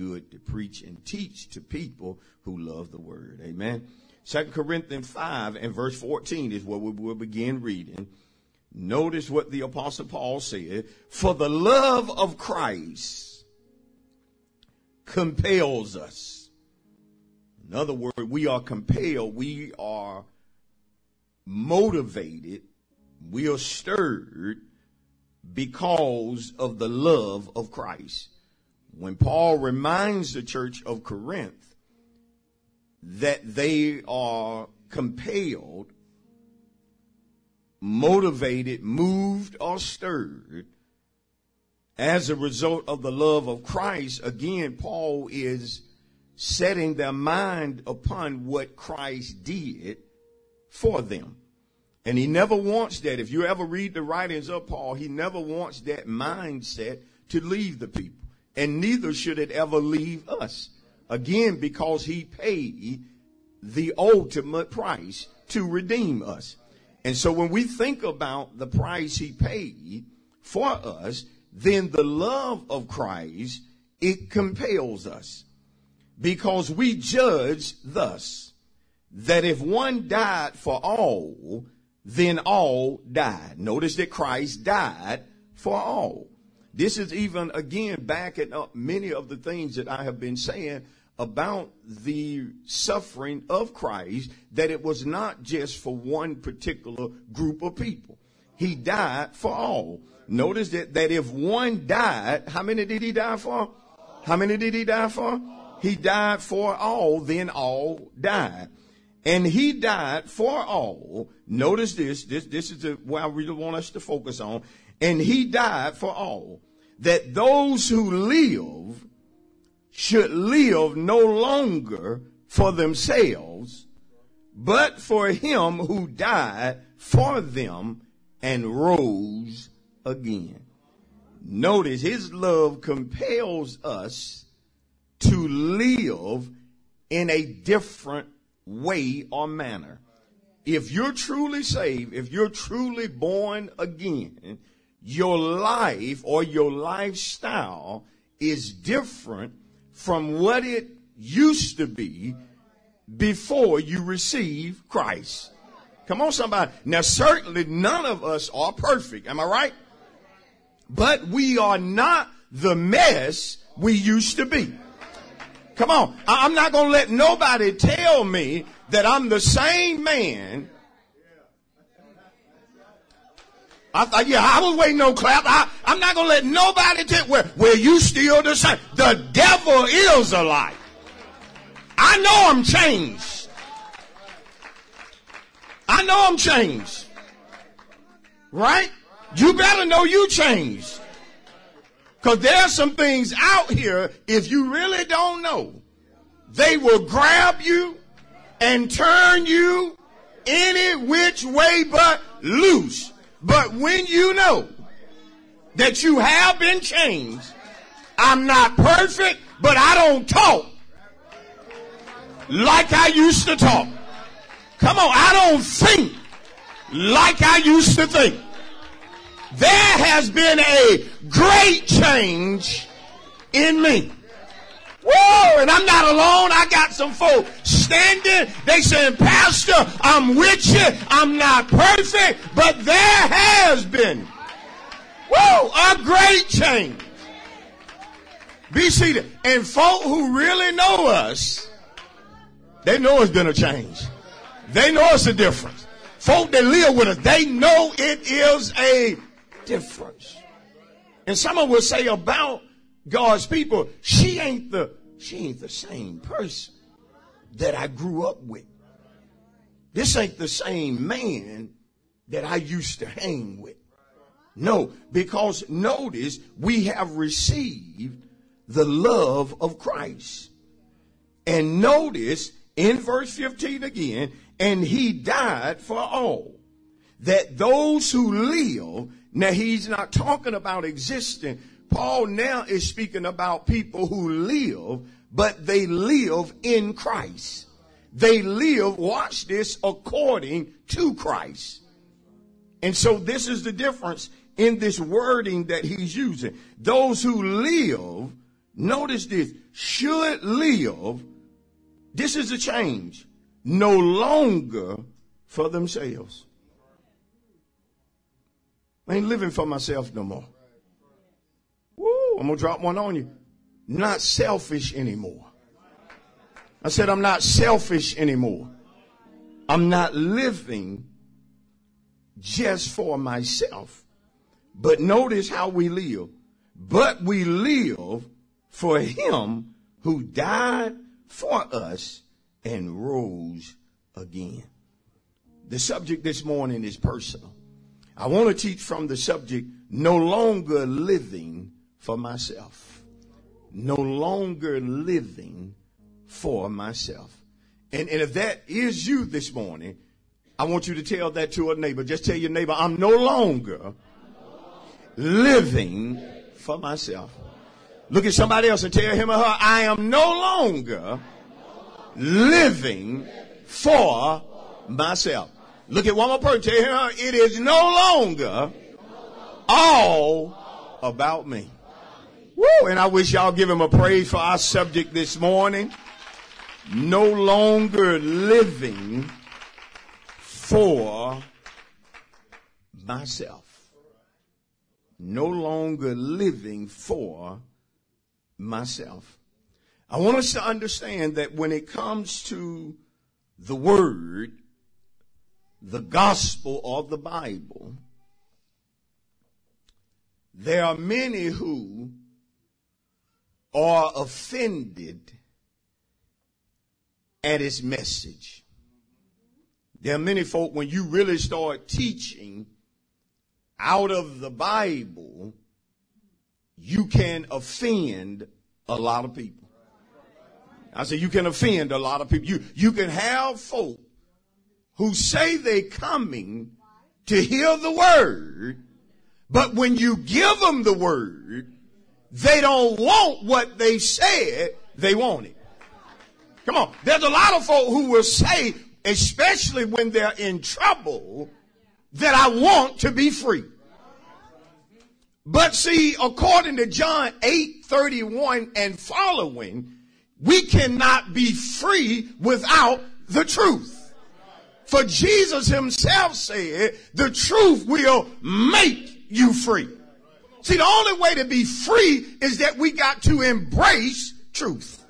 Good to preach and teach to people who love the word. Amen. Second Corinthians 5 and verse 14 is where we will begin reading. Notice what the apostle Paul said. For the love of Christ compels us. In other words, we are compelled. We are motivated. We are stirred because of the love of Christ. When Paul reminds the church of Corinth that they are compelled, motivated, moved, or stirred as a result of the love of Christ, again, Paul is setting their mind upon what Christ did for them. And he never wants that. If you ever read the writings of Paul, he never wants that mindset to leave the people. And neither should it ever leave us. Again, because he paid the ultimate price to redeem us. And so when we think about the price he paid for us, then the love of Christ, it compels us. Because we judge thus, that if one died for all, then all died. Notice that Christ died for all. This is even again backing up many of the things that I have been saying about the suffering of Christ, that it was not just for one particular group of people. He died for all. Notice that, that if one died, how many did he die for? How many did he die for? He died for all, then all died. And he died for all. Notice this. This, this is the, what I really want us to focus on. And he died for all. That those who live should live no longer for themselves, but for him who died for them and rose again. Notice his love compels us to live in a different way or manner. If you're truly saved, if you're truly born again, your life or your lifestyle is different from what it used to be before you receive Christ. Come on, somebody. Now, certainly none of us are perfect. Am I right? But we are not the mess we used to be. Come on. I'm not going to let nobody tell me that I'm the same man. I thought, yeah, I was waiting on clap. I, I'm not going to let nobody tell where, where you still the same. The devil is a lie. I know I'm changed. I know I'm changed. Right? You better know you changed. Cause there's some things out here, if you really don't know, they will grab you and turn you any which way but loose. But when you know that you have been changed, I'm not perfect, but I don't talk like I used to talk. Come on, I don't think like I used to think. There has been a great change in me. Whoa, and I'm not alone. I got some folk standing. They saying, Pastor, I'm with you. I'm not perfect, but there has been, whoa, a great change. Be seated. And folk who really know us, they know it's been a change. They know it's a difference. Folk that live with us, they know it is a difference. And someone will say about God's people, she ain't the she ain't the same person that I grew up with. This ain't the same man that I used to hang with. No, because notice we have received the love of Christ. And notice in verse 15 again, and he died for all. That those who live, now he's not talking about existing. Paul now is speaking about people who live, but they live in Christ. They live, watch this, according to Christ. And so this is the difference in this wording that he's using. Those who live, notice this, should live, this is a change, no longer for themselves. I ain't living for myself no more. I'm gonna drop one on you. Not selfish anymore. I said, I'm not selfish anymore. I'm not living just for myself. But notice how we live. But we live for him who died for us and rose again. The subject this morning is personal. I want to teach from the subject no longer living for myself. No longer living for myself. And, and if that is you this morning, I want you to tell that to a neighbor. Just tell your neighbor, I'm no longer living for myself. Look at somebody else and tell him or her, I am no longer living for myself. Look at one more person, tell him, it is no longer all about me. Woo! And I wish y'all give him a praise for our subject this morning. No longer living for myself. No longer living for myself. I want us to understand that when it comes to the word, the gospel or the Bible, there are many who are offended at its message. There are many folk, when you really start teaching out of the Bible, you can offend a lot of people. I say you can offend a lot of people. You, you can have folk who say they coming to hear the word, but when you give them the word, they don't want what they said they wanted. Come on. There's a lot of folk who will say, especially when they're in trouble, that I want to be free. But see, according to John 8, 31 and following, we cannot be free without the truth. For Jesus himself said, the truth will make you free. See, the only way to be free is that we got to embrace truth.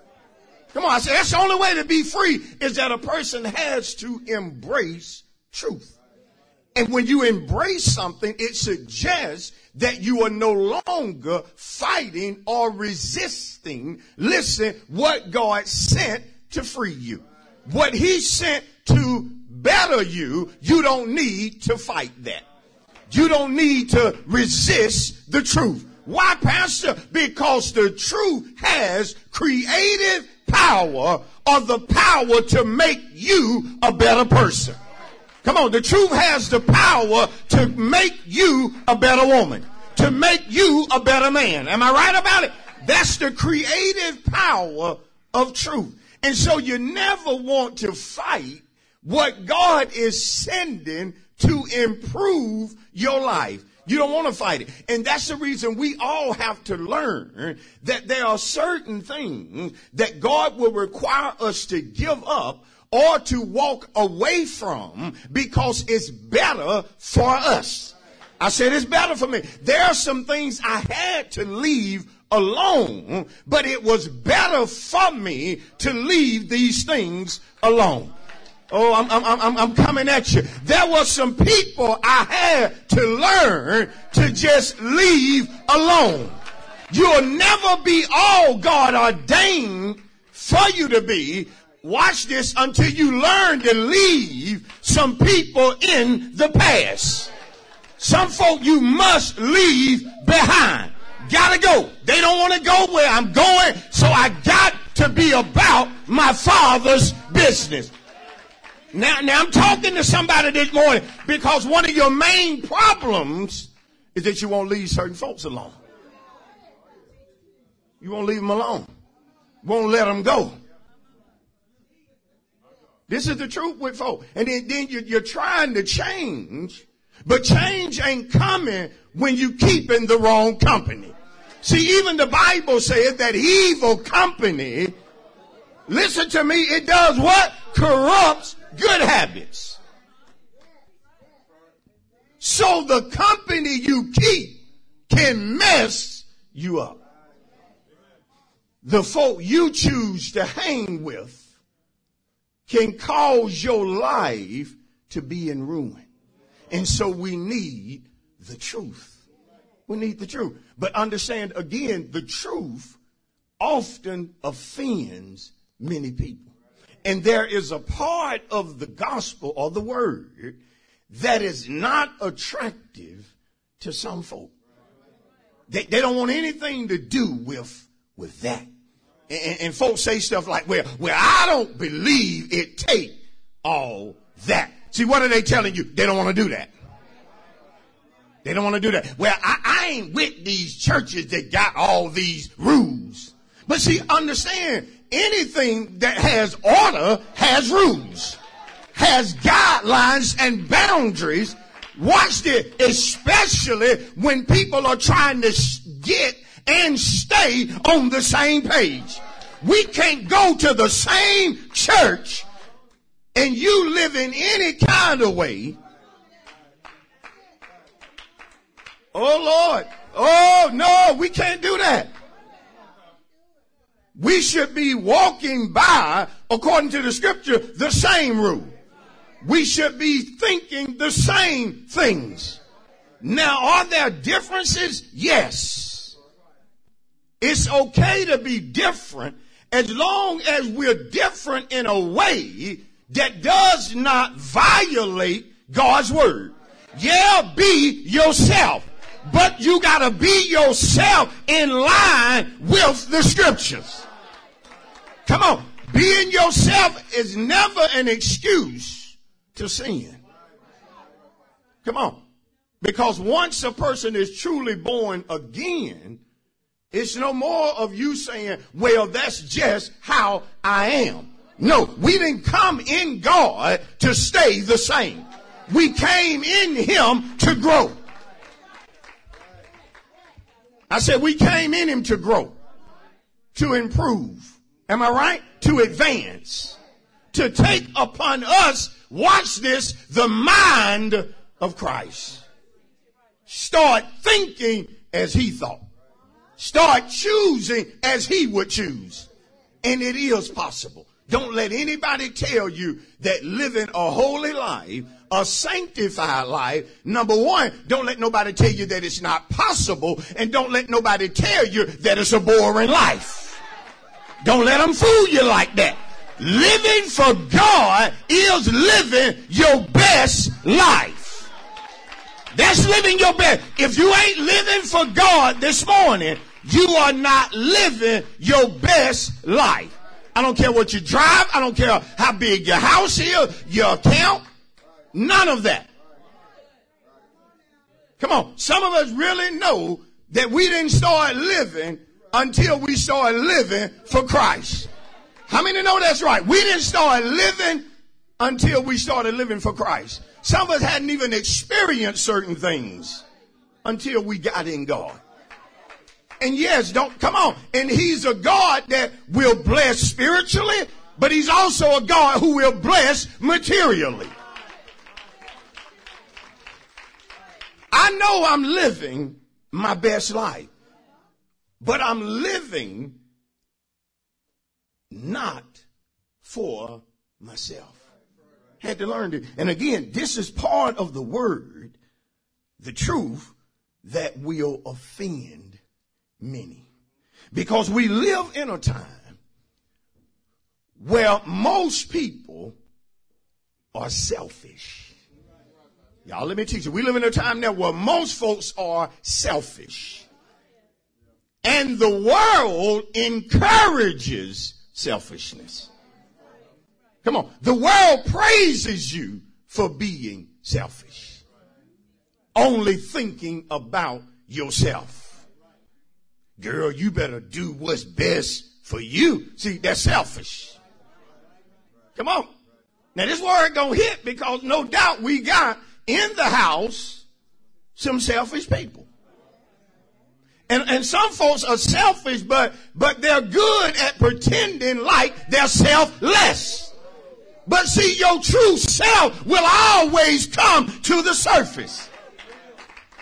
Come on, I say that's the only way to be free is that a person has to embrace truth. And when you embrace something, it suggests that you are no longer fighting or resisting, listen, what God sent to free you. What he sent to better you, you don't need to fight that. You don't need to resist the truth. Why, Pastor? Because the truth has creative power or the power to make you a better person. Come on, the truth has the power to make you a better woman, to make you a better man. Am I right about it? That's the creative power of truth. And so you never want to fight what God is sending to improve your life. You don't want to fight it. And that's the reason we all have to learn that there are certain things that God will require us to give up or to walk away from because it's better for us. I said it's better for me. There are some things I had to leave alone, but it was better for me to leave these things alone. Oh, I'm, I'm, I'm, I'm coming at you. There were some people I had to learn to just leave alone. You'll never be all God ordained for you to be. Watch this until you learn to leave some people in the past. Some folk you must leave behind. Gotta go. They don't want to go where I'm going, so I got to be about my father's business. Now, now I'm talking to somebody this morning because one of your main problems is that you won't leave certain folks alone. You won't leave them alone. Won't let them go. This is the truth with folks. And then, then you're, you're trying to change, but change ain't coming when you keep in the wrong company. See, even the Bible says that evil company, listen to me, it does what? Corrupts good habits. So the company you keep can mess you up. The folk you choose to hang with can cause your life to be in ruin. And so we need the truth. We need the truth. But understand again, the truth often offends many people. And there is a part of the gospel or the word that is not attractive to some folk. They, they don't want anything to do with, with that. And, and folks say stuff like, well, well, I don't believe it take all that. See, what are they telling you? They don't want to do that. They don't want to do that. Well, I, I ain't with these churches that got all these rules. But see, understand, anything that has order has rules, has guidelines and boundaries. Watch this, especially when people are trying to get and stay on the same page. We can't go to the same church and you live in any kind of way. Oh Lord. Oh no, we can't do that. We should be walking by, according to the scripture, the same rule. We should be thinking the same things. Now, are there differences? Yes. It's okay to be different as long as we're different in a way that does not violate God's word. Yeah, be yourself. But you gotta be yourself in line with the scriptures. Come on. Being yourself is never an excuse to sin. Come on. Because once a person is truly born again, it's no more of you saying, well, that's just how I am. No, we didn't come in God to stay the same. We came in Him to grow. I said we came in Him to grow, to improve, Am I right? To advance. To take upon us, watch this, the mind of Christ. Start thinking as he thought. Start choosing as he would choose. And it is possible. Don't let anybody tell you that living a holy life, a sanctified life, number one, don't let nobody tell you that it's not possible, and don't let nobody tell you that it's a boring life. Don't let them fool you like that. Living for God is living your best life. That's living your best. If you ain't living for God this morning, you are not living your best life. I don't care what you drive. I don't care how big your house is, your account. None of that. Come on. Some of us really know that we didn't start living until we started living for Christ. How many know that's right? We didn't start living until we started living for Christ. Some of us hadn't even experienced certain things until we got in God. And yes, don't come on. And he's a God that will bless spiritually, but he's also a God who will bless materially. I know I'm living my best life. But I'm living not for myself. Had to learn it. And again, this is part of the word, the truth that will offend many. Because we live in a time where most people are selfish. Y'all, let me teach you. We live in a time now where most folks are selfish. And the world encourages selfishness. Come on. The world praises you for being selfish. Only thinking about yourself. Girl, you better do what's best for you. See, that's selfish. Come on. Now this word gonna hit because no doubt we got in the house some selfish people. And, and some folks are selfish, but, but they're good at pretending like they're selfless. But see, your true self will always come to the surface.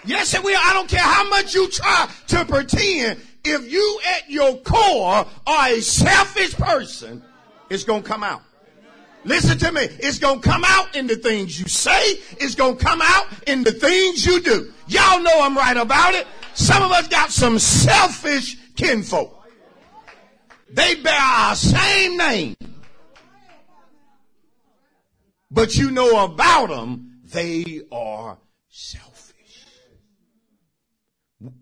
Yes, it will. I don't care how much you try to pretend. If you at your core are a selfish person, it's going to come out. Listen to me. It's going to come out in the things you say. It's going to come out in the things you do. Y'all know I'm right about it. Some of us got some selfish kinfolk. They bear our same name. But you know about them, they are selfish.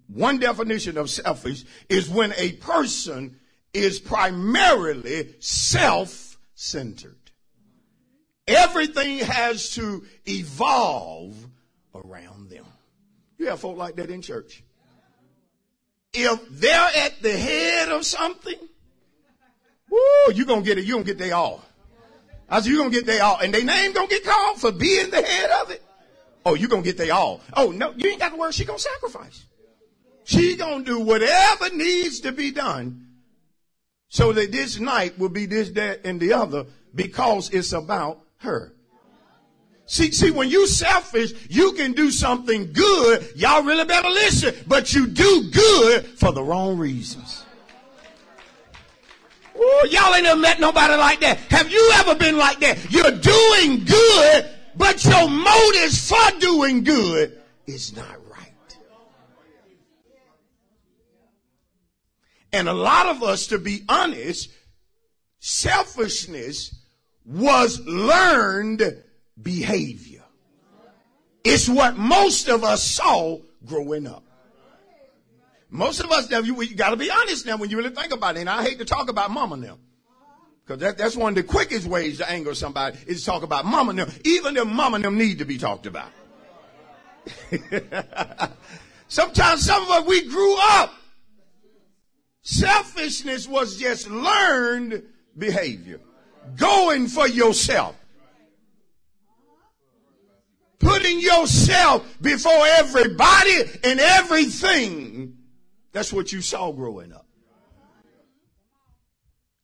One definition of selfish is when a person is primarily self-centered. Everything has to evolve around them. You have folk like that in church. If they're at the head of something, woo, you're gonna get it, you're gonna get they all. I said, you're gonna get they all. And their name gonna get called for being the head of it. Oh, you're gonna get they all. Oh, no, you ain't got to worry, she gonna sacrifice. She gonna do whatever needs to be done so that this night will be this, that, and the other because it's about her. See, see, when you selfish, you can do something good. Y'all really better listen, but you do good for the wrong reasons. Oh, y'all ain't never met nobody like that. Have you ever been like that? You're doing good, but your motives for doing good is not right. And a lot of us, to be honest, selfishness was learned behavior. It's what most of us saw growing up. Most of us, you, you got to be honest now when you really think about it. And I hate to talk about mama now. Because that, that's one of the quickest ways to anger somebody is to talk about mama now. Even the mama them need to be talked about. Sometimes some of us, we grew up. Selfishness was just learned behavior going for yourself. Putting yourself before everybody and everything. That's what you saw growing up.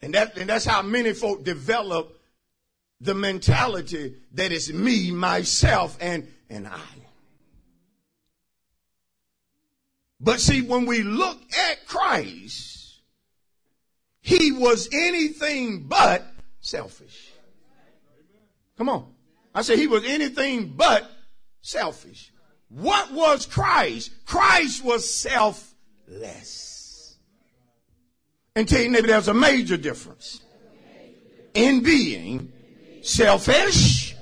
And that, and that's how many folk develop the mentality that it's me, myself, and, and I. But see, when we look at Christ, he was anything but selfish. Come on. I said he was anything but selfish. What was Christ? Christ was selfless. And tell you maybe there's a major difference in being selfish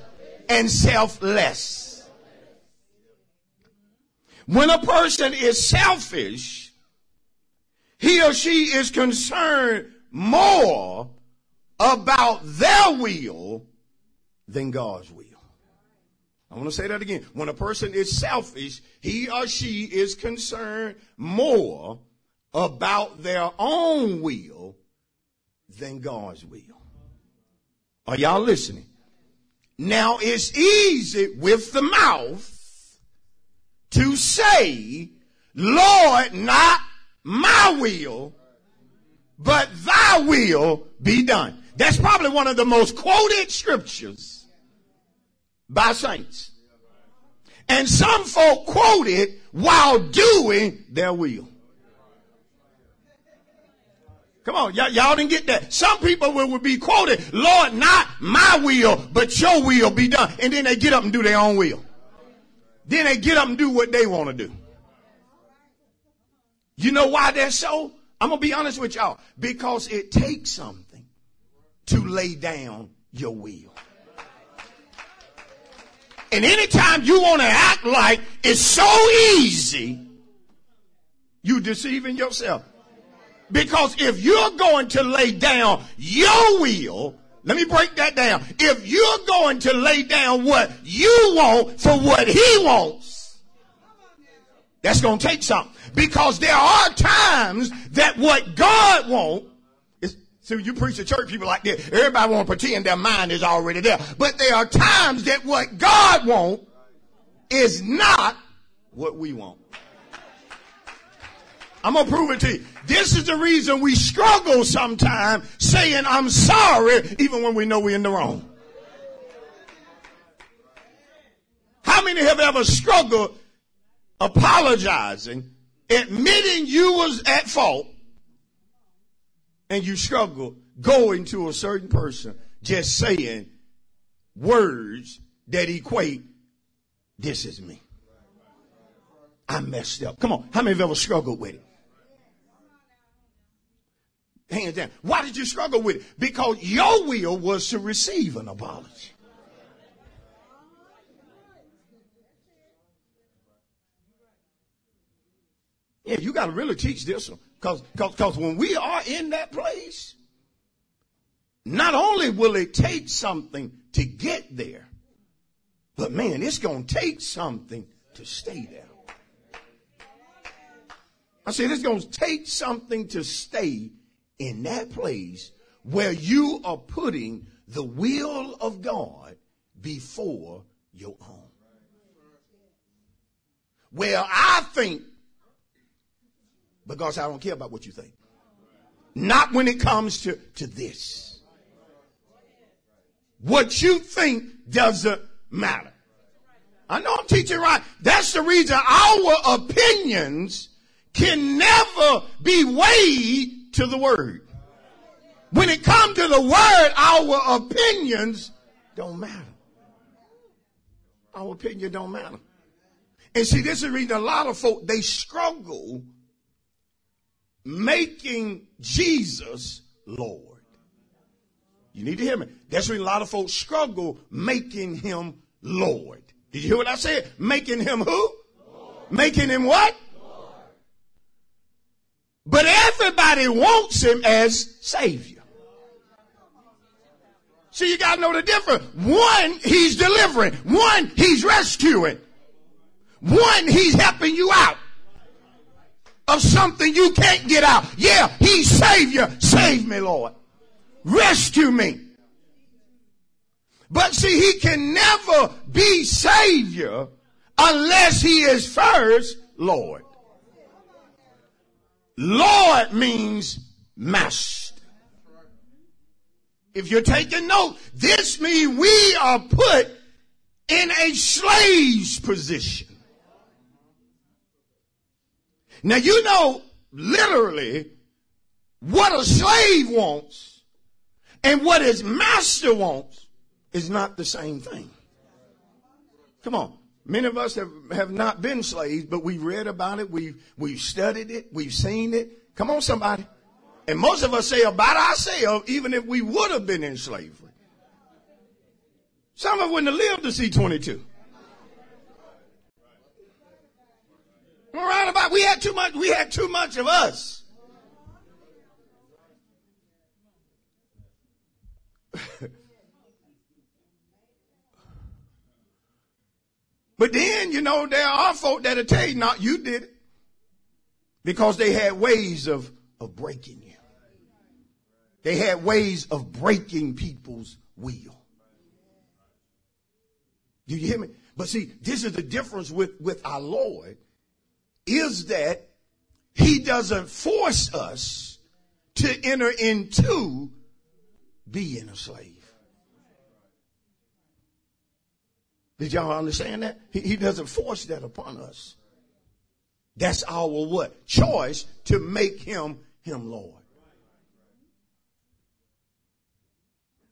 and selfless. When a person is selfish, he or she is concerned more about their will than God's will. I want to say that again. When a person is selfish, he or she is concerned more about their own will than God's will. Are y'all listening? Now it's easy with the mouth to say, Lord, not my will, but thy will be done. That's probably one of the most quoted scriptures by saints. And some folk quote it while doing their will. Come on, y- y'all didn't get that. Some people will, will be quoted, Lord, not my will, but your will be done. And then they get up and do their own will. Then they get up and do what they want to do. You know why that's so? I'm going to be honest with y'all. Because it takes something to lay down your will. And anytime you want to act like it's so easy, you deceiving yourself. Because if you're going to lay down your will, let me break that down. If you're going to lay down what you want for what he wants, that's going to take something. Because there are times that what God wants See, you preach to church people like this. Everybody want to pretend their mind is already there. But there are times that what God wants is not what we want. I'm to prove it to you. This is the reason we struggle sometimes saying I'm sorry even when we know we're in the wrong. How many have ever struggled apologizing, admitting you was at fault, and you struggle going to a certain person just saying words that equate, this is me. I messed up. Come on. How many have ever struggled with it? Hands down. Why did you struggle with it? Because your will was to receive an apology. Yeah, you got to really teach this one. Cause, cause when we are in that place, not only will it take something to get there, but man, it's going to take something to stay there. I said it's going to take something to stay in that place where you are putting the will of God before your own. Well, I think because I don't care about what you think. Not when it comes to, to this. What you think doesn't matter. I know I'm teaching right. That's the reason our opinions can never be weighed to the word. When it comes to the word, our opinions don't matter. Our opinion don't matter. And see, this is the reason a lot of folk, they struggle making Jesus Lord. You need to hear me. That's where a lot of folks struggle making him Lord. Did you hear what I said? Making him who? Lord. Making him what? But everybody wants him as Savior. See, you gotta know the difference. One, he's delivering. One, he's rescuing. One, he's helping you out of something you can't get out. Yeah, he's Savior. Save me, Lord. Rescue me. But see, he can never be Savior unless he is first Lord. Lord means master. If you're taking note, this means we are put in a slave's position. Now you know literally what a slave wants and what his master wants is not the same thing. Come on. Many of us have, have not been slaves, but we've read about it, we've, we've studied it, we've seen it. Come on, somebody. And most of us say about ourselves, even if we would have been in slavery. Some of us wouldn't have lived to see 22. Right about we had too much we had too much of us. but then, you know, there are folk that'll tell you, not you did it. Because they had ways of, of breaking you. They had ways of breaking people's will. Do you hear me? But see, this is the difference with, with our Lord is that he doesn't force us to enter into being a slave. Did y'all understand that? He, he doesn't force that upon us. That's our what? Choice to make him him Lord.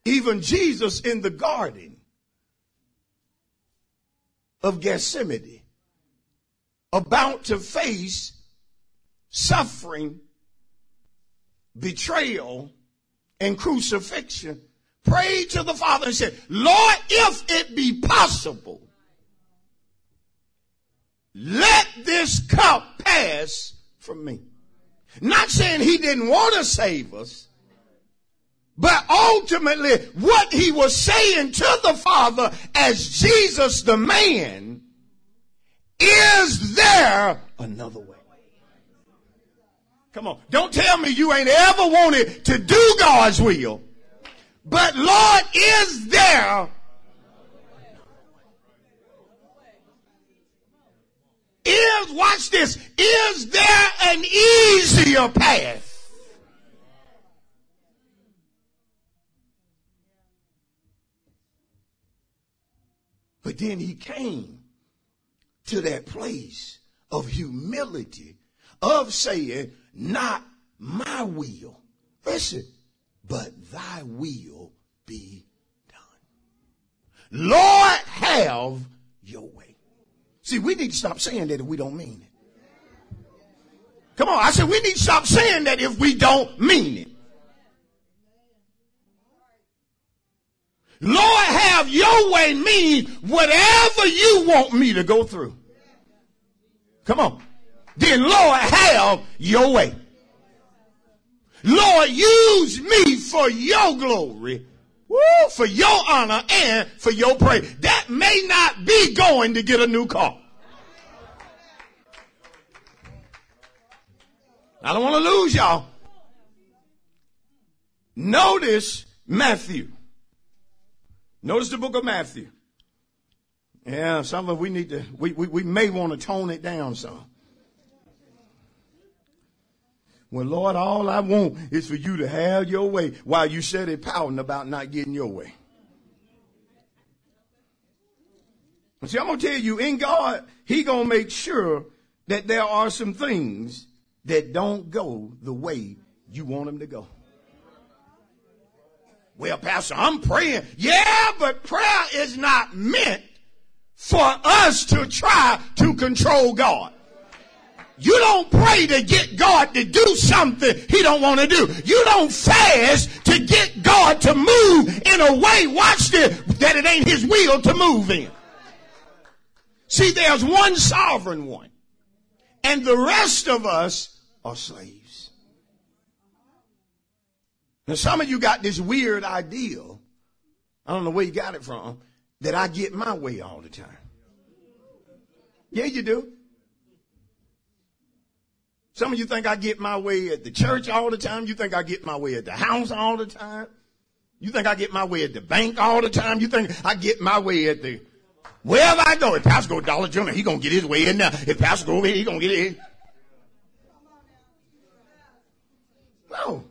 Even Jesus in the garden of Gethsemane about to face suffering, betrayal, and crucifixion, prayed to the Father and said, Lord, if it be possible, let this cup pass from me. Not saying he didn't want to save us, but ultimately what he was saying to the Father as Jesus the man, is there another way? Come on. Don't tell me you ain't ever wanted to do God's will. But Lord, is there is, watch this, is there an easier path? But then he came to that place of humility, of saying, not my will. Listen, but thy will be done. Lord, have your way. See, we need to stop saying that if we don't mean it. Come on, I said we need to stop saying that if we don't mean it. Lord, have your way mean whatever you want me to go through. Come on. Then Lord, have your way. Lord, use me for your glory, woo, for your honor and for your praise. That may not be going to get a new car. I don't want to lose y'all. Notice Matthew. Notice the book of Matthew. Yeah, some of we need to, we, we, we may want to tone it down some. Well, Lord, all I want is for you to have your way while you said it pouting about not getting your way. See, I'm going to tell you, in God, He going to make sure that there are some things that don't go the way you want them to go. Well, Pastor, I'm praying. Yeah, but prayer is not meant for us to try to control God. You don't pray to get God to do something he don't want to do. You don't fast to get God to move in a way, watch this, that it ain't his will to move in. See, there's one sovereign one. And the rest of us are slaves. Now some of you got this weird ideal. I don't know where you got it from, that I get my way all the time. Yeah, you do. Some of you think I get my way at the church all the time. You think I get my way at the house all the time. You think I get my way at the bank all the time. You think I get my way at the wherever I go. If Pastor go Dollar General, he gonna get his way in there. If Pastor go over here, he gonna get it. No.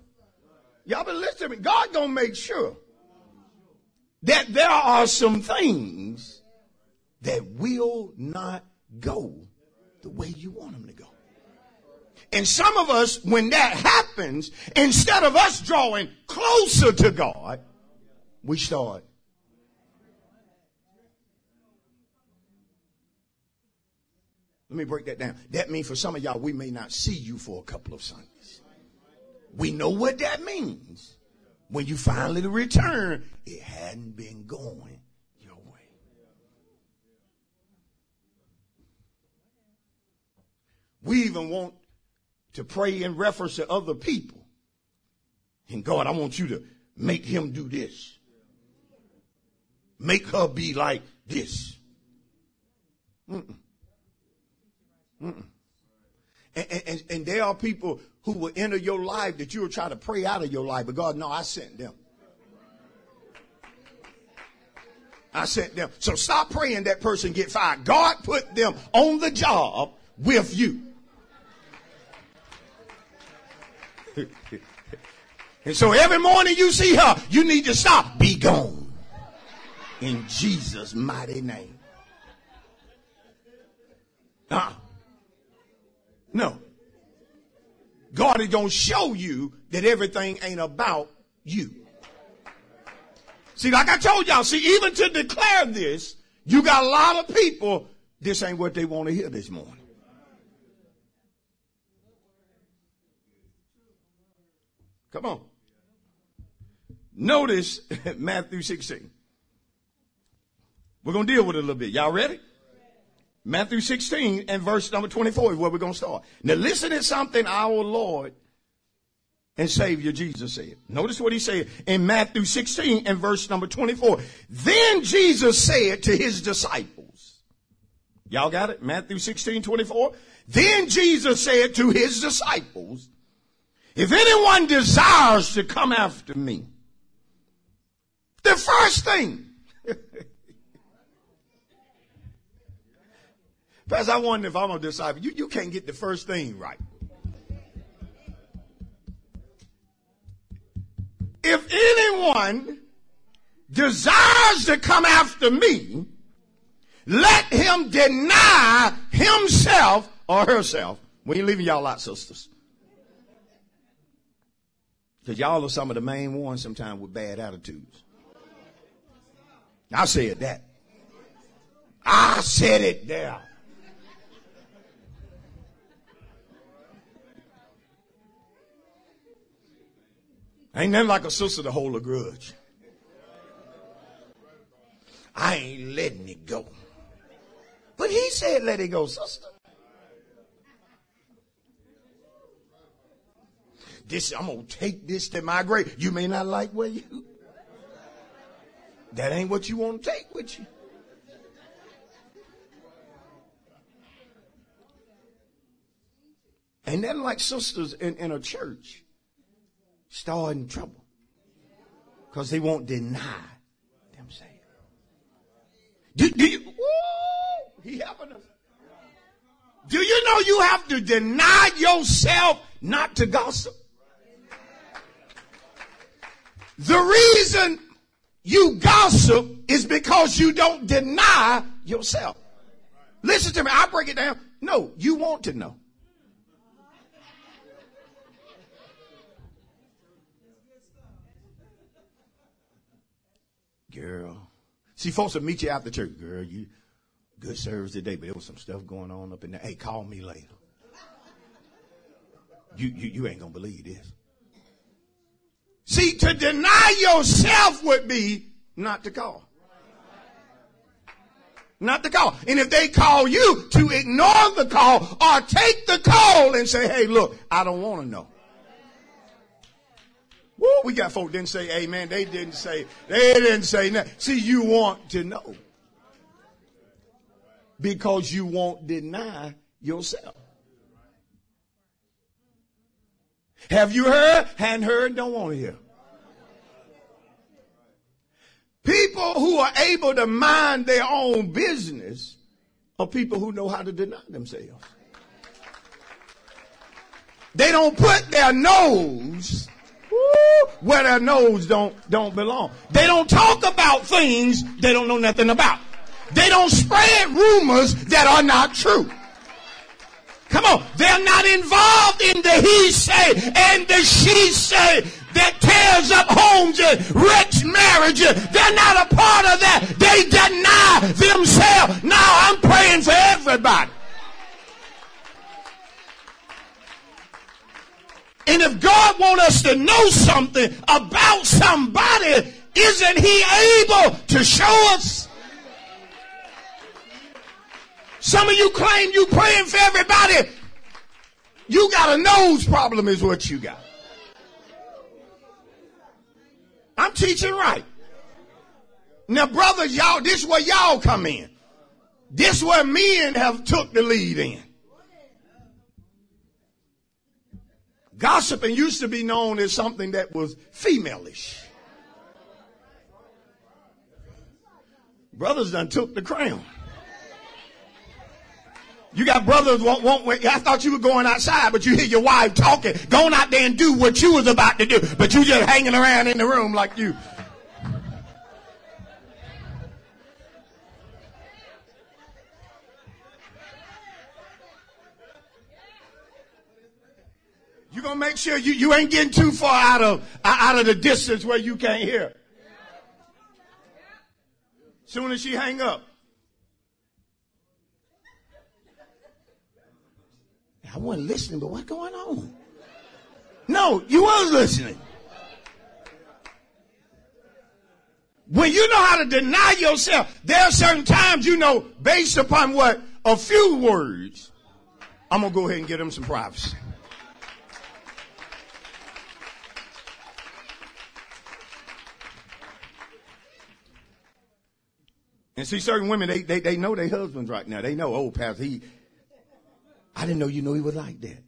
Y'all been listening. God gonna make sure that there are some things that will not go the way you want them to go. And some of us, when that happens, instead of us drawing closer to God, we start. Let me break that down. That means for some of y'all, we may not see you for a couple of Sundays. We know what that means. When you finally return, it hadn't been going your way. We even want to pray in reference to other people. And God, I want you to make him do this. Make her be like this. Mm-mm. Mm-mm. And, and, and, there are people who will enter your life that you will try to pray out of your life, but God, no, I sent them. I sent them. So stop praying that person get fired. God put them on the job with you. and so every morning you see her, you need to stop. Be gone. In Jesus' mighty name. Uh, no. God is going to show you that everything ain't about you. See, like I told y'all, see, even to declare this, you got a lot of people, this ain't what they want to hear this morning. Come on. Notice Matthew 16. We're going to deal with it a little bit. Y'all ready? Matthew 16 and verse number 24 is where we're going to start. Now listen to something our Lord and Savior Jesus said. Notice what he said in Matthew 16 and verse number 24. Then Jesus said to his disciples, y'all got it? Matthew 16, 24. Then Jesus said to his disciples, if anyone desires to come after me, the first thing, Pastor, I wonder if I'm a disciple. You, you can't get the first thing right. If anyone desires to come after me, let him deny himself or herself. We ain't leaving y'all out, sisters. Because y'all are some of the main ones sometimes with bad attitudes. I said that. I said it there. Ain't nothing like a sister to hold a grudge. I ain't letting it go. But he said, let it go, sister. This, I'm gonna take this to my grave. You may not like where you. That ain't what you want to take with you. Ain't nothing like sisters in, in a church starting trouble because they won't deny themselves. Do, do you? He helping us. Do you know you have to deny yourself not to gossip? The reason you gossip is because you don't deny yourself. Listen to me. I break it down. No, you want to know. Girl. See, folks will meet you after church. Girl, you good service today, but there was some stuff going on up in there. Hey, call me later. You, you, you ain't gonna believe this. See, to deny yourself would be not to call. Not to call. And if they call you to ignore the call or take the call and say, hey, look, I don't want to know. Woo, we got folk didn't say amen. They didn't say, they didn't say nothing. See, you want to know. Because you won't deny yourself. Have you heard? Hadn't heard, don't want to hear. People who are able to mind their own business are people who know how to deny themselves. They don't put their nose where their nose don't, don't belong. They don't talk about things they don't know nothing about. They don't spread rumors that are not true. Come on. They're not involved in the he say and the she say that tears up homes and wrecks marriages. They're not a part of that. They deny themselves. Now I'm praying for everybody. And if God wants us to know something about somebody, isn't he able to show us? Some of you claim you praying for everybody. You got a nose problem is what you got. I'm teaching right. Now, brothers, y'all, this is where y'all come in. This is where men have took the lead in. Gossiping used to be known as something that was femaleish. Brothers done took the crown. You got brothers won't, won't I thought you were going outside, but you hear your wife talking, going out there and do what you was about to do, but you just hanging around in the room like you. You're gonna make sure you, you ain't getting too far out of out of the distance where you can't hear. Soon as she hang up, I wasn't listening, but what's going on? No, you was listening. When you know how to deny yourself, there are certain times you know, based upon what a few words, I'm going to go ahead and give them some privacy. And see, certain women, they, they, they know their husbands right now. They know, oh, Pastor, he, I didn't know you know he was like that.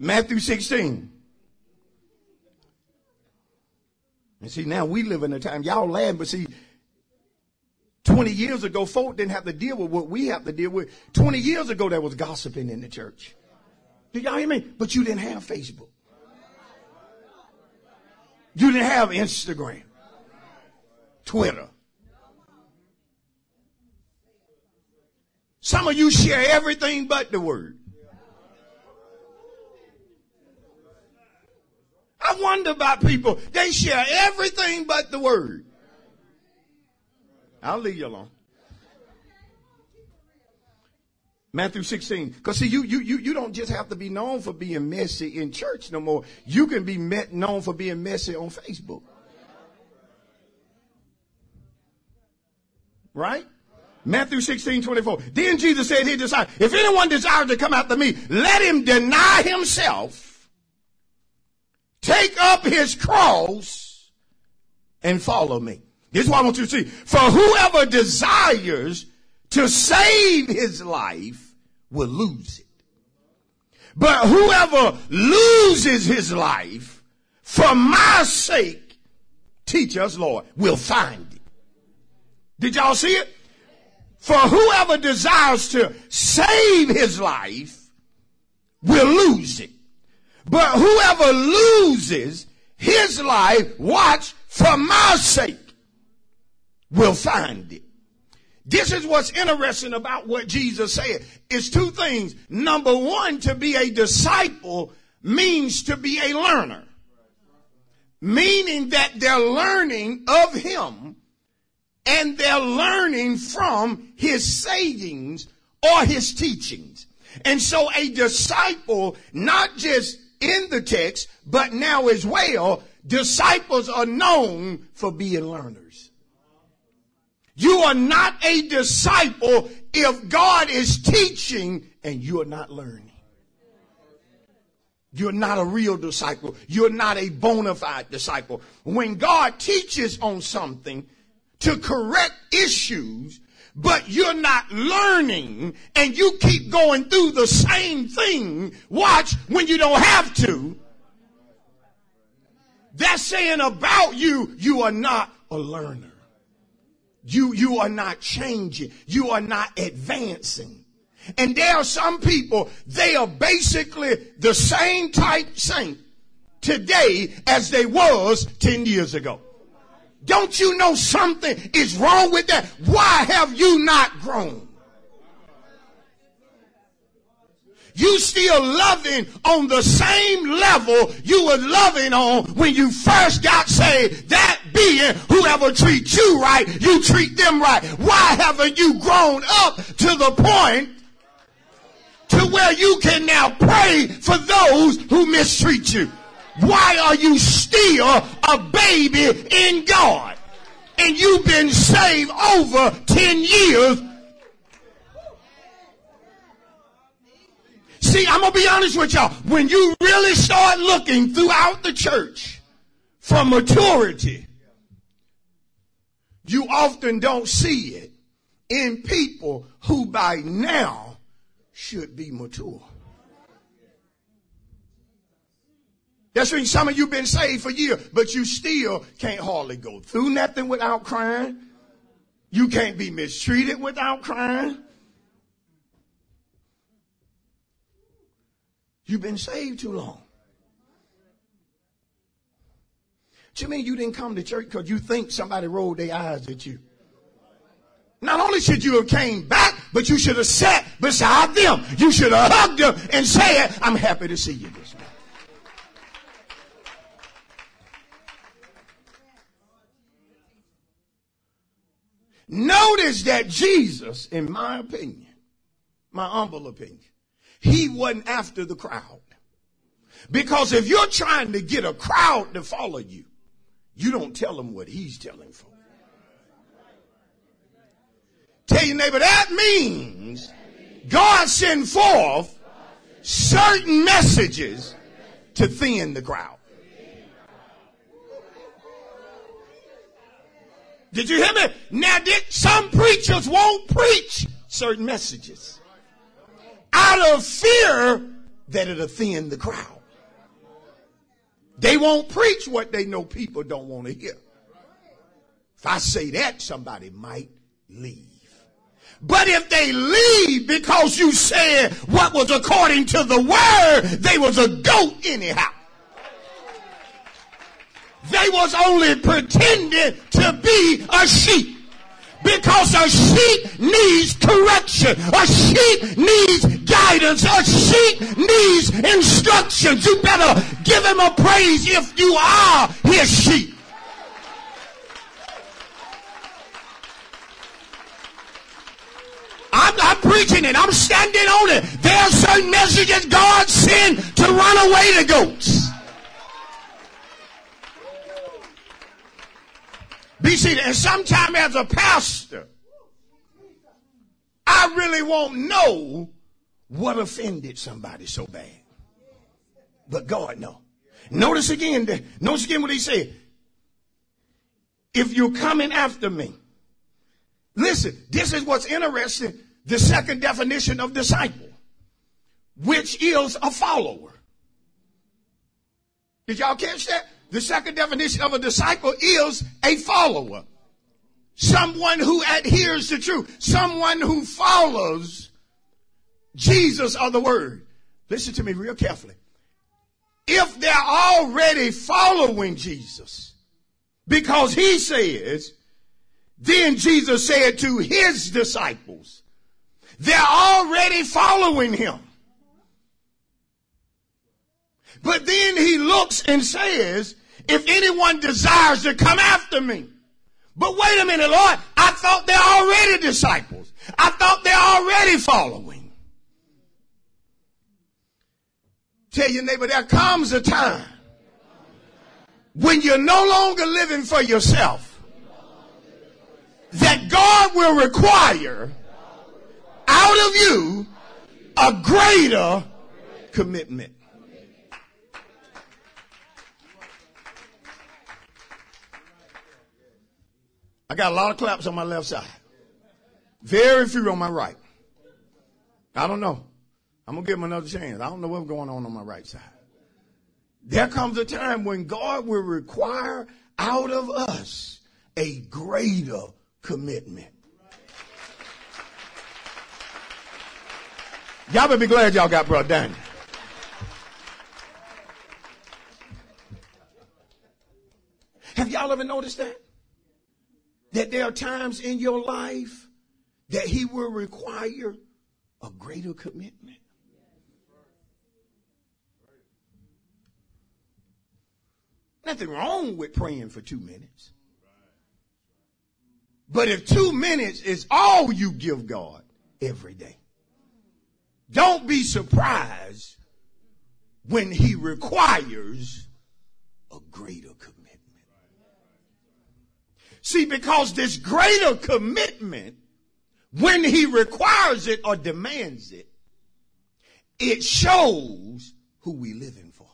Matthew 16. And see, now we live in a time, y'all laugh, but see, 20 years ago, folk didn't have to deal with what we have to deal with. 20 years ago, there was gossiping in the church. Did y'all hear me? But you didn't have Facebook. You didn't have Instagram. Twitter. Some of you share everything but the word. I wonder about people. They share everything but the word. I'll leave you alone. Matthew 16. Because see, you, you, you, you don't just have to be known for being messy in church no more. You can be met, known for being messy on Facebook. Right? Matthew 16, 24. Then Jesus said he decided, if anyone desires to come after me, let him deny himself, take up his cross, and follow me. This is what I want you to see. For whoever desires to save his life will lose it. But whoever loses his life for my sake, teach us, Lord, will find. Did y'all see it? For whoever desires to save his life will lose it. But whoever loses his life, watch, for my sake, will find it. This is what's interesting about what Jesus said. It's two things. Number one, to be a disciple means to be a learner. Meaning that they're learning of him and they're learning from his sayings or his teachings. And so a disciple, not just in the text, but now as well, disciples are known for being learners. You are not a disciple if God is teaching and you're not learning. You're not a real disciple. You're not a bona fide disciple. When God teaches on something, to correct issues, but you're not learning and you keep going through the same thing, watch when you don't have to. That's saying about you, you are not a learner. You, you are not changing. You are not advancing. And there are some people, they are basically the same type saint today as they was 10 years ago. Don't you know something is wrong with that? Why have you not grown? You still loving on the same level you were loving on when you first got saved. That being whoever treats you right, you treat them right. Why haven't you grown up to the point to where you can now pray for those who mistreat you? Why are you still a baby in God? And you've been saved over 10 years. See, I'm going to be honest with y'all. When you really start looking throughout the church for maturity, you often don't see it in people who by now should be mature. That's when some of you been saved for years, but you still can't hardly go through nothing without crying. You can't be mistreated without crying. You've been saved too long. Do you mean you didn't come to church because you think somebody rolled their eyes at you? Not only should you have came back, but you should have sat beside them. You should have hugged them and said, I'm happy to see you this morning. Notice that Jesus, in my opinion, my humble opinion, he wasn't after the crowd. Because if you're trying to get a crowd to follow you, you don't tell them what he's telling folks. Tell your neighbor, that means God sent forth certain messages to thin the crowd. Did you hear me? Now, did, some preachers won't preach certain messages out of fear that it'll offend the crowd. They won't preach what they know people don't want to hear. If I say that, somebody might leave. But if they leave because you said what was according to the word, they was a goat anyhow. They was only pretending to be a sheep. Because a sheep needs correction. A sheep needs guidance. A sheep needs instructions. You better give him a praise if you are his sheep. I'm, I'm preaching it. I'm standing on it. There are certain messages God sent to run away the goats. Be seated. And sometime as a pastor, I really won't know what offended somebody so bad. But God know. Notice again, notice again what he said. If you're coming after me, listen, this is what's interesting. The second definition of disciple, which is a follower. Did y'all catch that? The second definition of a disciple is a follower. Someone who adheres to truth. Someone who follows Jesus or the word. Listen to me real carefully. If they're already following Jesus, because he says, then Jesus said to his disciples, they're already following him. But then he looks and says, if anyone desires to come after me. But wait a minute, Lord, I thought they're already disciples. I thought they're already following. Tell your neighbor, there comes a time when you're no longer living for yourself that God will require out of you a greater commitment. I got a lot of claps on my left side. Very few on my right. I don't know. I'm going to give him another chance. I don't know what's going on on my right side. There comes a time when God will require out of us a greater commitment. Y'all better be glad y'all got brought down. Have y'all ever noticed that? That there are times in your life that he will require a greater commitment. Nothing wrong with praying for two minutes. But if two minutes is all you give God every day, don't be surprised when he requires a greater commitment. See, because this greater commitment, when he requires it or demands it, it shows who we living for.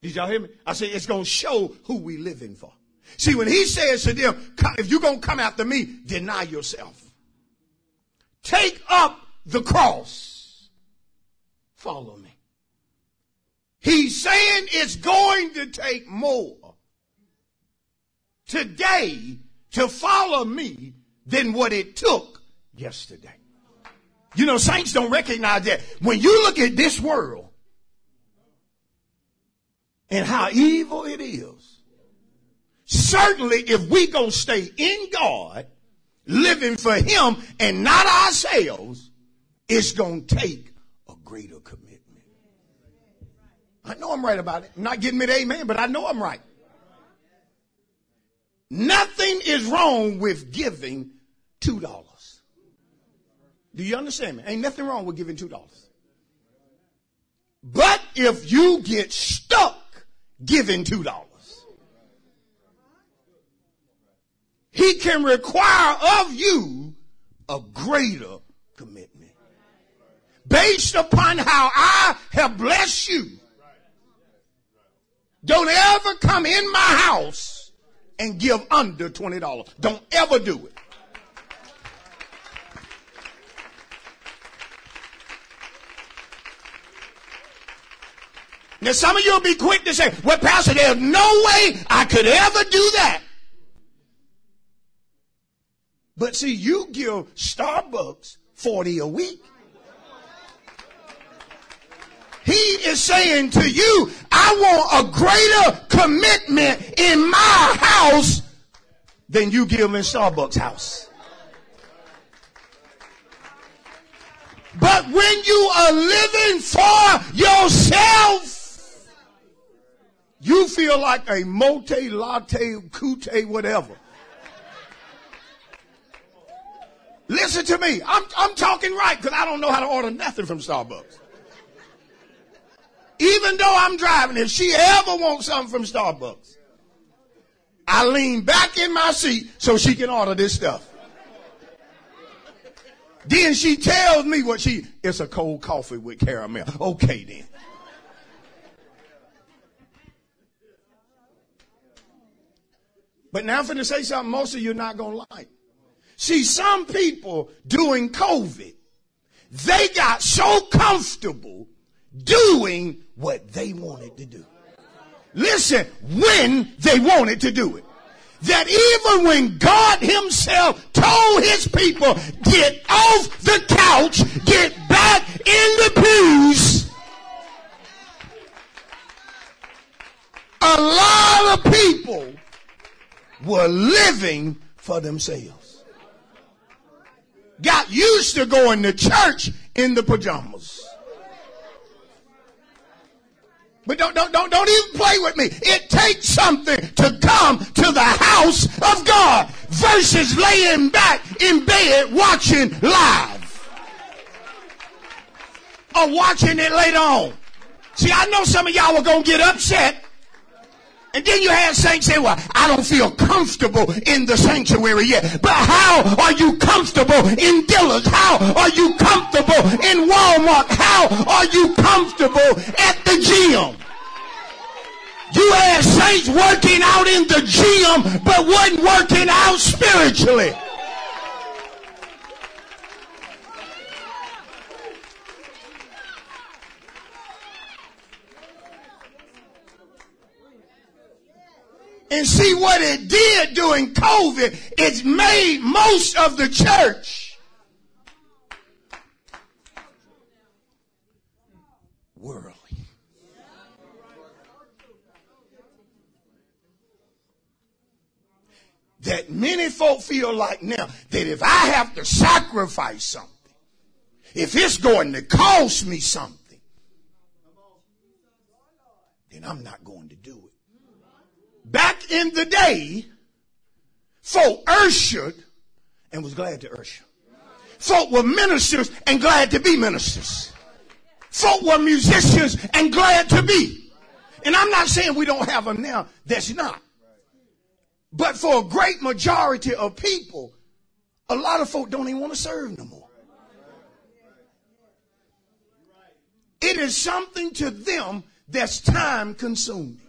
Did y'all hear me? I said it's going to show who we living for. See, when he says to them, if you're going to come after me, deny yourself. Take up the cross. Follow me. He's saying it's going to take more today to follow me than what it took yesterday. You know, saints don't recognize that. When you look at this world and how evil it is, certainly if we gonna stay in God, living for Him and not ourselves, it's gonna take a greater commitment. I know I'm right about it. I'm not getting me the amen, but I know I'm right. Nothing is wrong with giving $2. Do you understand me? Ain't nothing wrong with giving $2. But if you get stuck giving $2, he can require of you a greater commitment. Based upon how I have blessed you. Don't ever come in my house and give under $20. Don't ever do it. Now some of you will be quick to say, well, Pastor, there's no way I could ever do that. But see, you give Starbucks 40 a week. He is saying to you, I want a greater commitment in my house than you give in Starbucks house. But when you are living for yourself, you feel like a mote, latte, cute, whatever. Listen to me. I'm, I'm talking right because I don't know how to order nothing from Starbucks. Even though I'm driving, if she ever wants something from Starbucks, I lean back in my seat so she can order this stuff. Then she tells me what she, it's a cold coffee with caramel. Okay then. But now I'm going to say something most of you are not going to like. See, some people during COVID, they got so comfortable doing what they wanted to do. Listen, when they wanted to do it. That even when God himself told his people, get off the couch, get back in the pews, a lot of people were living for themselves. Got used to going to church in the pajamas. But don't, don't, don't, don't even play with me. It takes something to come to the house of God versus laying back in bed watching live or watching it later on. See, I know some of y'all are going to get upset and then you have saints say, well, I don't feel comfortable in the sanctuary yet. But how are you comfortable in Dillard's? How are you comfortable in Walmart? How are you comfortable at the gym? You had saints working out in the gym, but wasn't working out spiritually. And see what it did during COVID, it's made most of the church worldly. That many folk feel like now that if I have to sacrifice something, if it's going to cost me something, then I'm not going to do it. Back in the day, folk urshed and was glad to usher. Folk were ministers and glad to be ministers. Folk were musicians and glad to be. And I'm not saying we don't have them now. That's not. But for a great majority of people, a lot of folk don't even want to serve no more. It is something to them that's time consuming.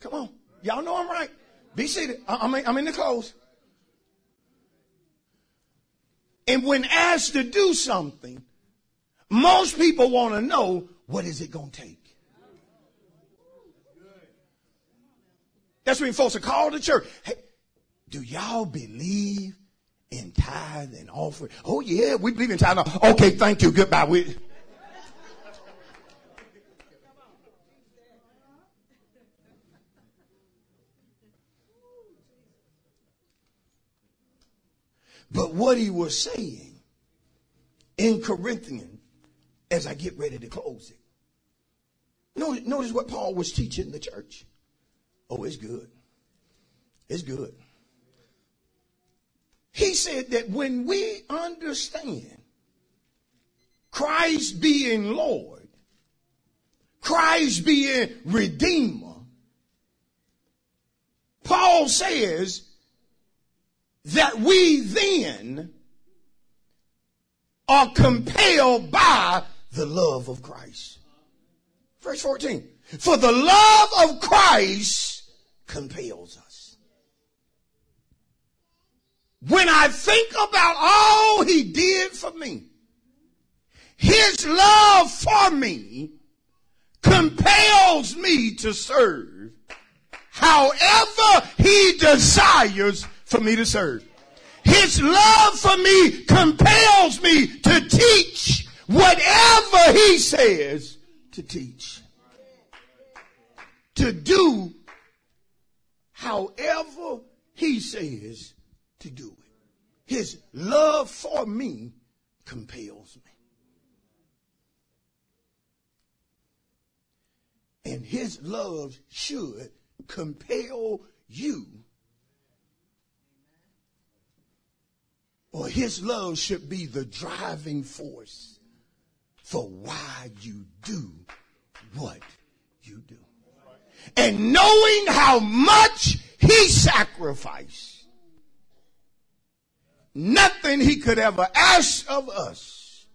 Come on. Y'all know I'm right. Be seated. I'm in, I'm in the close. And when asked to do something, most people want to know what is it going to take. That's when folks are called to church. Hey, do y'all believe in tithe and offering? Oh yeah, we believe in tithe. Okay, thank you. Goodbye. We, But what he was saying in Corinthians, as I get ready to close it, notice, notice what Paul was teaching the church. Oh, it's good. It's good. He said that when we understand Christ being Lord, Christ being Redeemer, Paul says that we then are compelled by the love of Christ. Verse 14. For the love of Christ compels us. When I think about all he did for me, his love for me compels me to serve however he desires for me to serve. His love for me compels me to teach whatever he says to teach. To do however he says to do it. His love for me compels me. And his love should compel you. Or his love should be the driving force for why you do what you do. And knowing how much he sacrificed, nothing he could ever ask of us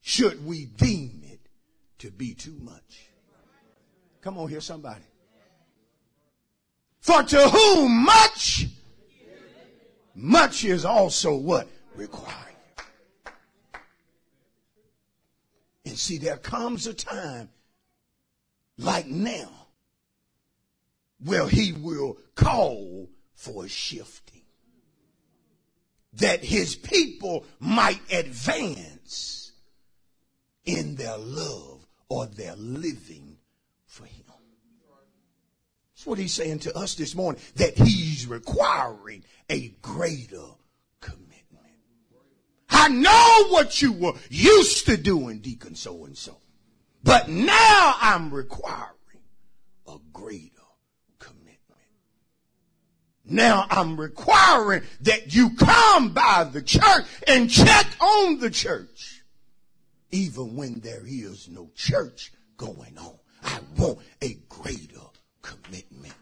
should we deem it to be too much. Come on here, somebody. For to whom much, much is also what? Required. And see, there comes a time like now well, he will call for a shifting. That his people might advance in their love or their living for him. That's what he's saying to us this morning, that he's requiring a greater commitment. I know what you were used to doing, Deacon so and so, but now I'm requiring a greater commitment. Now I'm requiring that you come by the church and check on the church, even when there is no church going on. I want a greater commitment.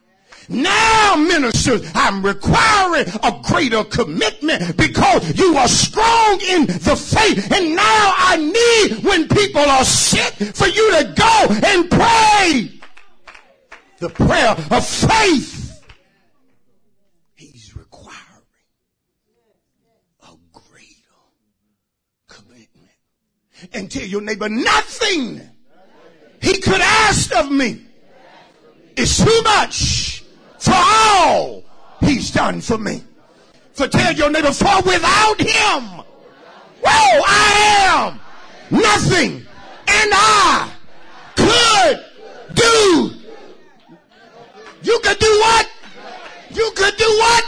Now, ministers, I'm requiring a greater commitment because you are strong in the faith. And now I need, when people are sick, for you to go and pray. The prayer of faith. He's requiring a greater commitment. And tell your neighbor, nothing he could ask of me is too much for all he's done for me. For tell your neighbor, for without him, whoa, I am nothing and I could do. You could do what? You could do what?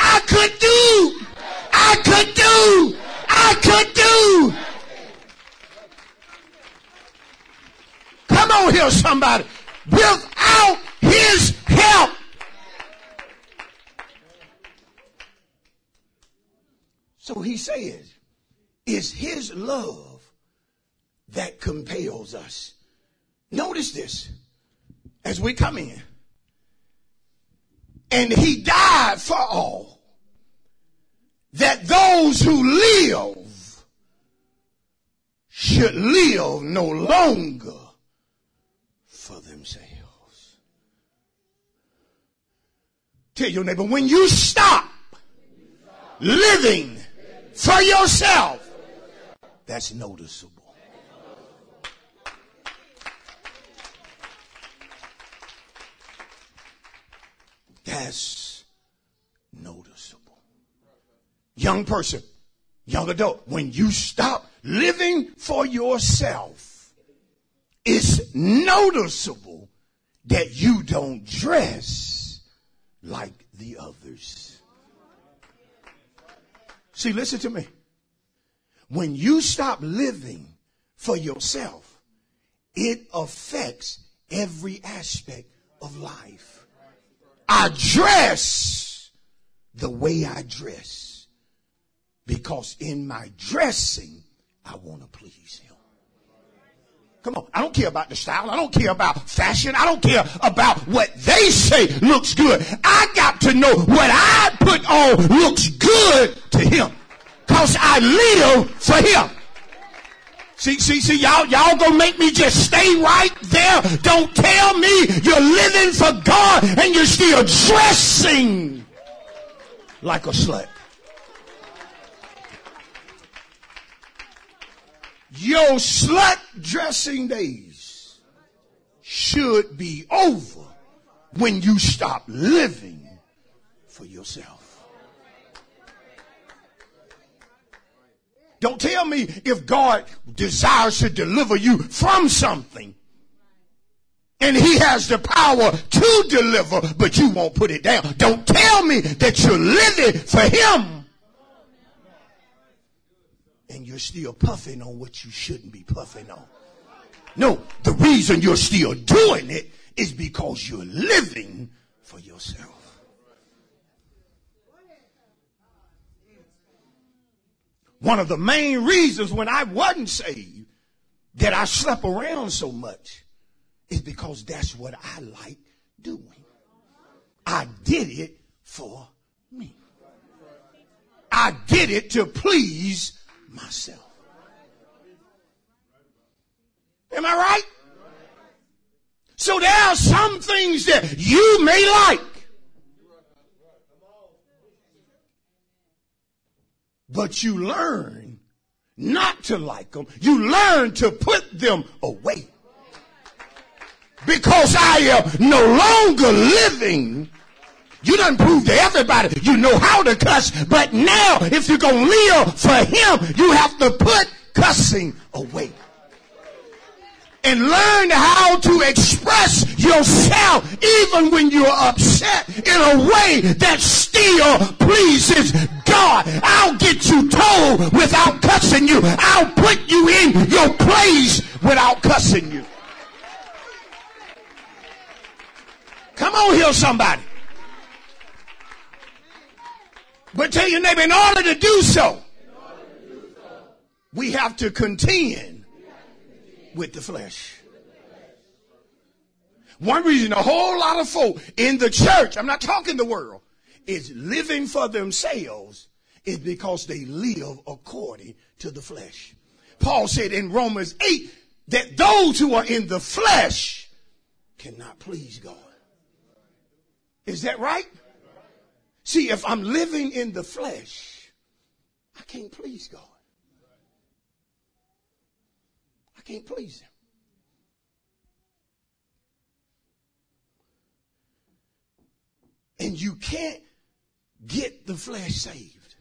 I could do. I could do. I could do. Come on here, somebody. Without his help. So he says, it's his love that compels us. Notice this as we come in. And he died for all. That those who live should live no longer for themselves. Tell your neighbor, when you stop living for yourself, that's noticeable. That's noticeable. Young person, young adult, when you stop living for yourself, it's noticeable that you don't dress like the others. See, listen to me. When you stop living for yourself, it affects every aspect of life. I dress the way I dress because in my dressing, I want to please him. Come on. I don't care about the style. I don't care about fashion. I don't care about what they say looks good. I got to know what I put on looks good to him. Cause I live for him. See, see, see, y'all, y'all gonna make me just stay right there. Don't tell me you're living for God and you're still dressing like a slut. Your slut dressing days should be over when you stop living for yourself. Don't tell me if God desires to deliver you from something and he has the power to deliver, but you won't put it down. Don't tell me that you're living for him and you're still puffing on what you shouldn't be puffing on. No, the reason you're still doing it is because you're living for yourself. One of the main reasons when I wasn't saved that I slept around so much is because that's what I like doing. I did it for me. I did it to please myself. Am I right? So there are some things that you may like. But you learn not to like them. You learn to put them away. Because I am no longer living you done proved to everybody you know how to cuss, but now if you're gonna live for him, you have to put cussing away. And learn how to express yourself even when you're upset in a way that still pleases God. I'll get you told without cussing you. I'll put you in your place without cussing you. Come on here, somebody. But tell your neighbor, in order to do so, we have to contend with the flesh. One reason a whole lot of folk in the church, I'm not talking the world, is living for themselves is because they live according to the flesh. Paul said in Romans 8 that those who are in the flesh cannot please God. Is that right? See, if I'm living in the flesh, I can't please God. I can't please Him. And you can't get the flesh saved.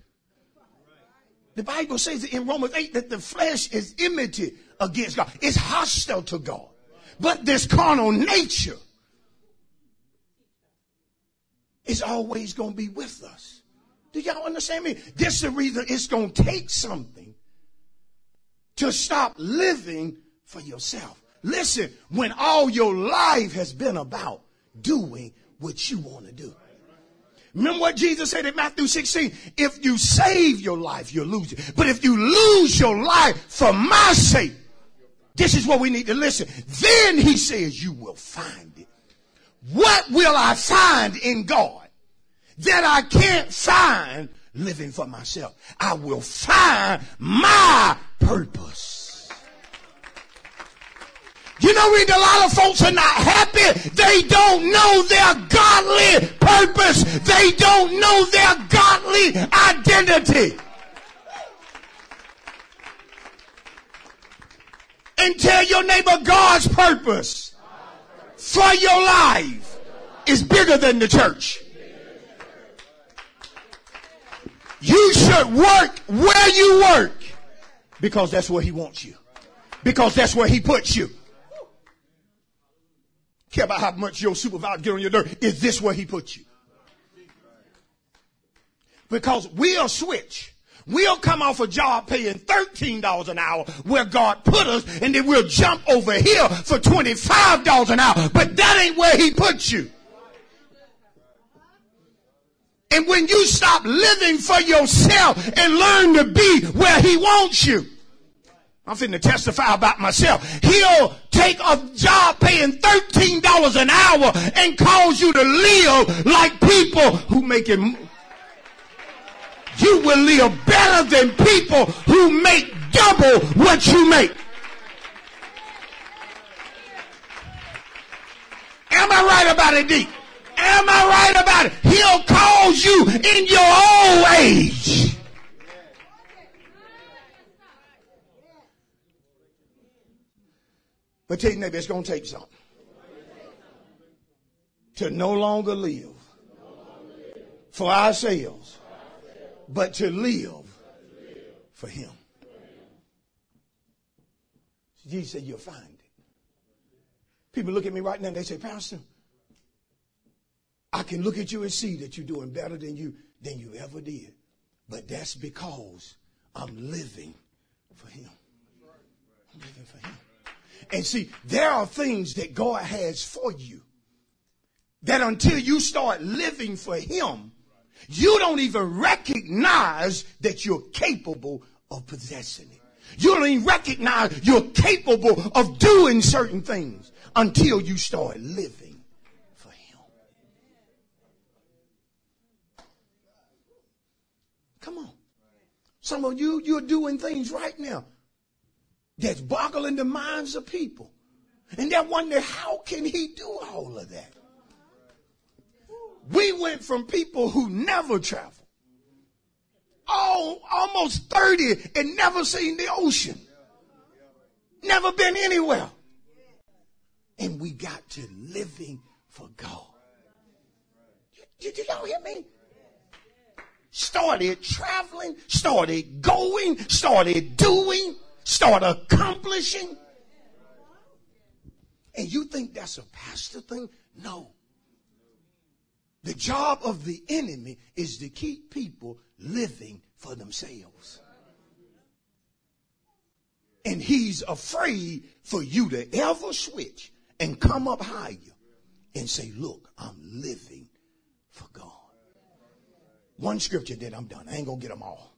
The Bible says in Romans 8 that the flesh is enmity against God. It's hostile to God. But this carnal nature is always going to be with us. Do y'all understand me? This is the reason it's going to take something to stop living for yourself. Listen, when all your life has been about doing what you want to do. Remember what Jesus said in Matthew 16? If you save your life, you'll lose it. But if you lose your life for my sake, this is what we need to listen. Then he says you will find it. What will I find in God that I can't find living for myself? I will find my purpose. You know, a lot of folks are not happy. They don't know their godly purpose. They don't know their godly identity. And tell your neighbor God's purpose for your life is bigger than the church. You should work where you work because that's where he wants you. Because that's where he puts you. Care about how much your supervisor get on your nerve. Is this where he puts you? Because we'll switch. We'll come off a job paying $13 an hour where God put us and then we'll jump over here for $25 an hour. But that ain't where he put you. And when you stop living for yourself and learn to be where he wants you, I'm finna testify about myself. He'll take a job paying $13 an hour and cause you to live like people who make it. You will live better than people who make double what you make. Am I right about it, D? Am I right about it? He'll cause you in your old age. But tell you, neighbor, it's going to take something to no longer live for ourselves, but to live for Him. Jesus said, You'll find it. People look at me right now and they say, Pastor, I can look at you and see that you're doing better than you than you ever did. But that's because I'm living for him. I'm living for him. And see, there are things that God has for you that until you start living for him, you don't even recognize that you're capable of possessing it. You don't even recognize you're capable of doing certain things until you start living for Him. Come on. Some of you, you're doing things right now that's boggling the minds of people. And they're wondering, how can he do all of that? We went from people who never traveled, oh, almost 30 and never seen the ocean, never been anywhere. And we got to living for God. Did, did y'all hear me? Started traveling, started going, started doing started accomplishing. And you think that's a pastor thing? No. The job of the enemy is to keep people living for themselves. And he's afraid for you to ever switch and come up higher and say, look, I'm living for God. One scripture, then I'm done. I ain't gonna get them all.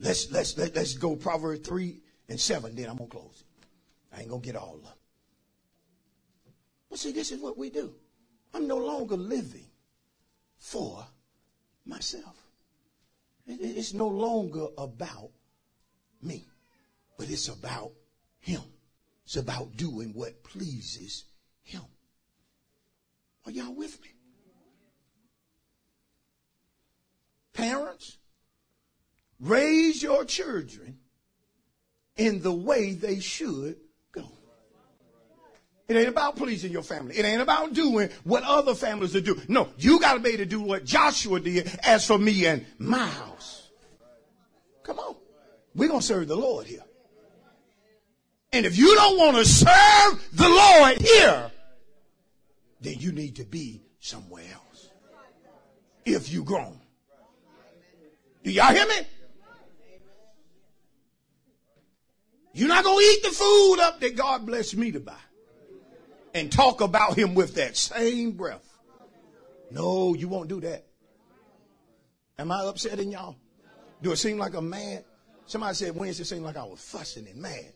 Let's let's let, us let us go Proverbs 3 and 7, then I'm gonna close it. I ain't gonna get all of them. But see, this is what we do. I'm no longer living for myself. It's no longer about me, but it's about him. It's about doing what pleases him. Are y'all with me? Parents, Raise your children in the way they should. It ain't about pleasing your family. It ain't about doing what other families are doing. No, you got to be able to do what Joshua did as for me and my house. Come on. We're going to serve the Lord here. And if you don't want to serve the Lord here, then you need to be somewhere else. If you grown. Do y'all hear me? You're not going to eat the food up that God blessed me to buy and talk about him with that same breath. No, you won't do that. Am I upsetting y'all? Do it seem like I'm mad? Somebody said Wednesday seemed like I was fussing and mad.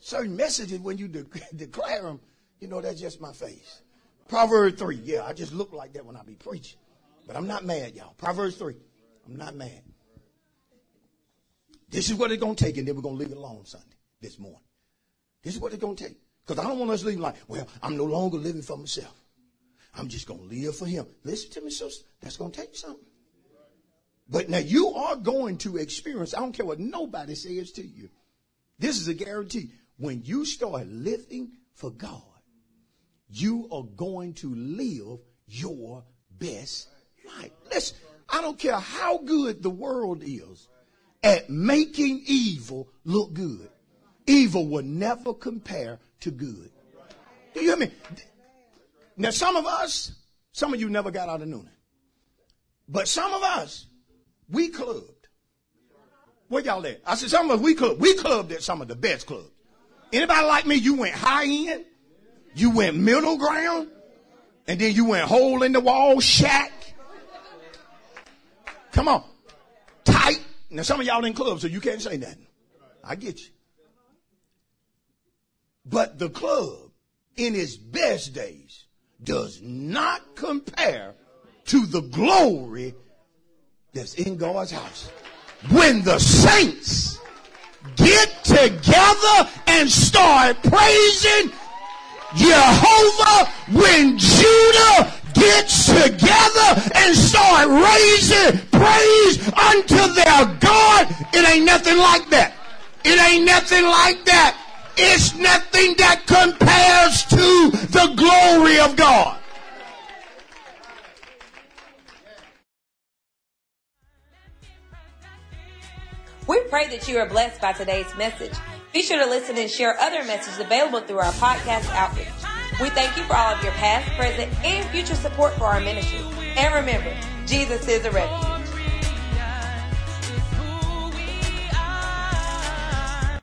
Certain messages, when you de- declare them, you know, that's just my face. Proverbs 3. Yeah, I just look like that when I be preaching. But I'm not mad, y'all. Proverbs 3. I'm not mad. This is what it's going to take, and then we're going to leave it alone Sunday, this morning. This is what it's going to take. Because I don't want us leave like, well, I'm no longer living for myself. I'm just going to live for him. Listen to me, sister. That's going to take something. But now you are going to experience, I don't care what nobody says to you. This is a guarantee. When you start living for God, you are going to live your best life. Listen, I don't care how good the world is at making evil look good. Evil will never compare to good. Do you hear me? Now, some of us, some of you never got out of Newnan. But some of us, we clubbed. Where y'all at? I said, some of us, we clubbed. We clubbed at some of the best clubs. Anybody like me, you went high end, you went middle ground, and then you went hole in the wall shack. Come on. Tight now, some of y'all in clubs, so you can't say nothing. I get you. But the club in its best days does not compare to the glory that's in God's house. When the saints get together and start praising Jehovah, when Judah gets together and start raising praise unto their God, it ain't nothing like that. It ain't nothing like that. It's nothing that compares to the glory of God. We pray that you are blessed by today's message. Be sure to listen and share other messages available through our podcast outreach. We thank you for all of your past, present, and future support for our ministry. And remember, Jesus is a refuge.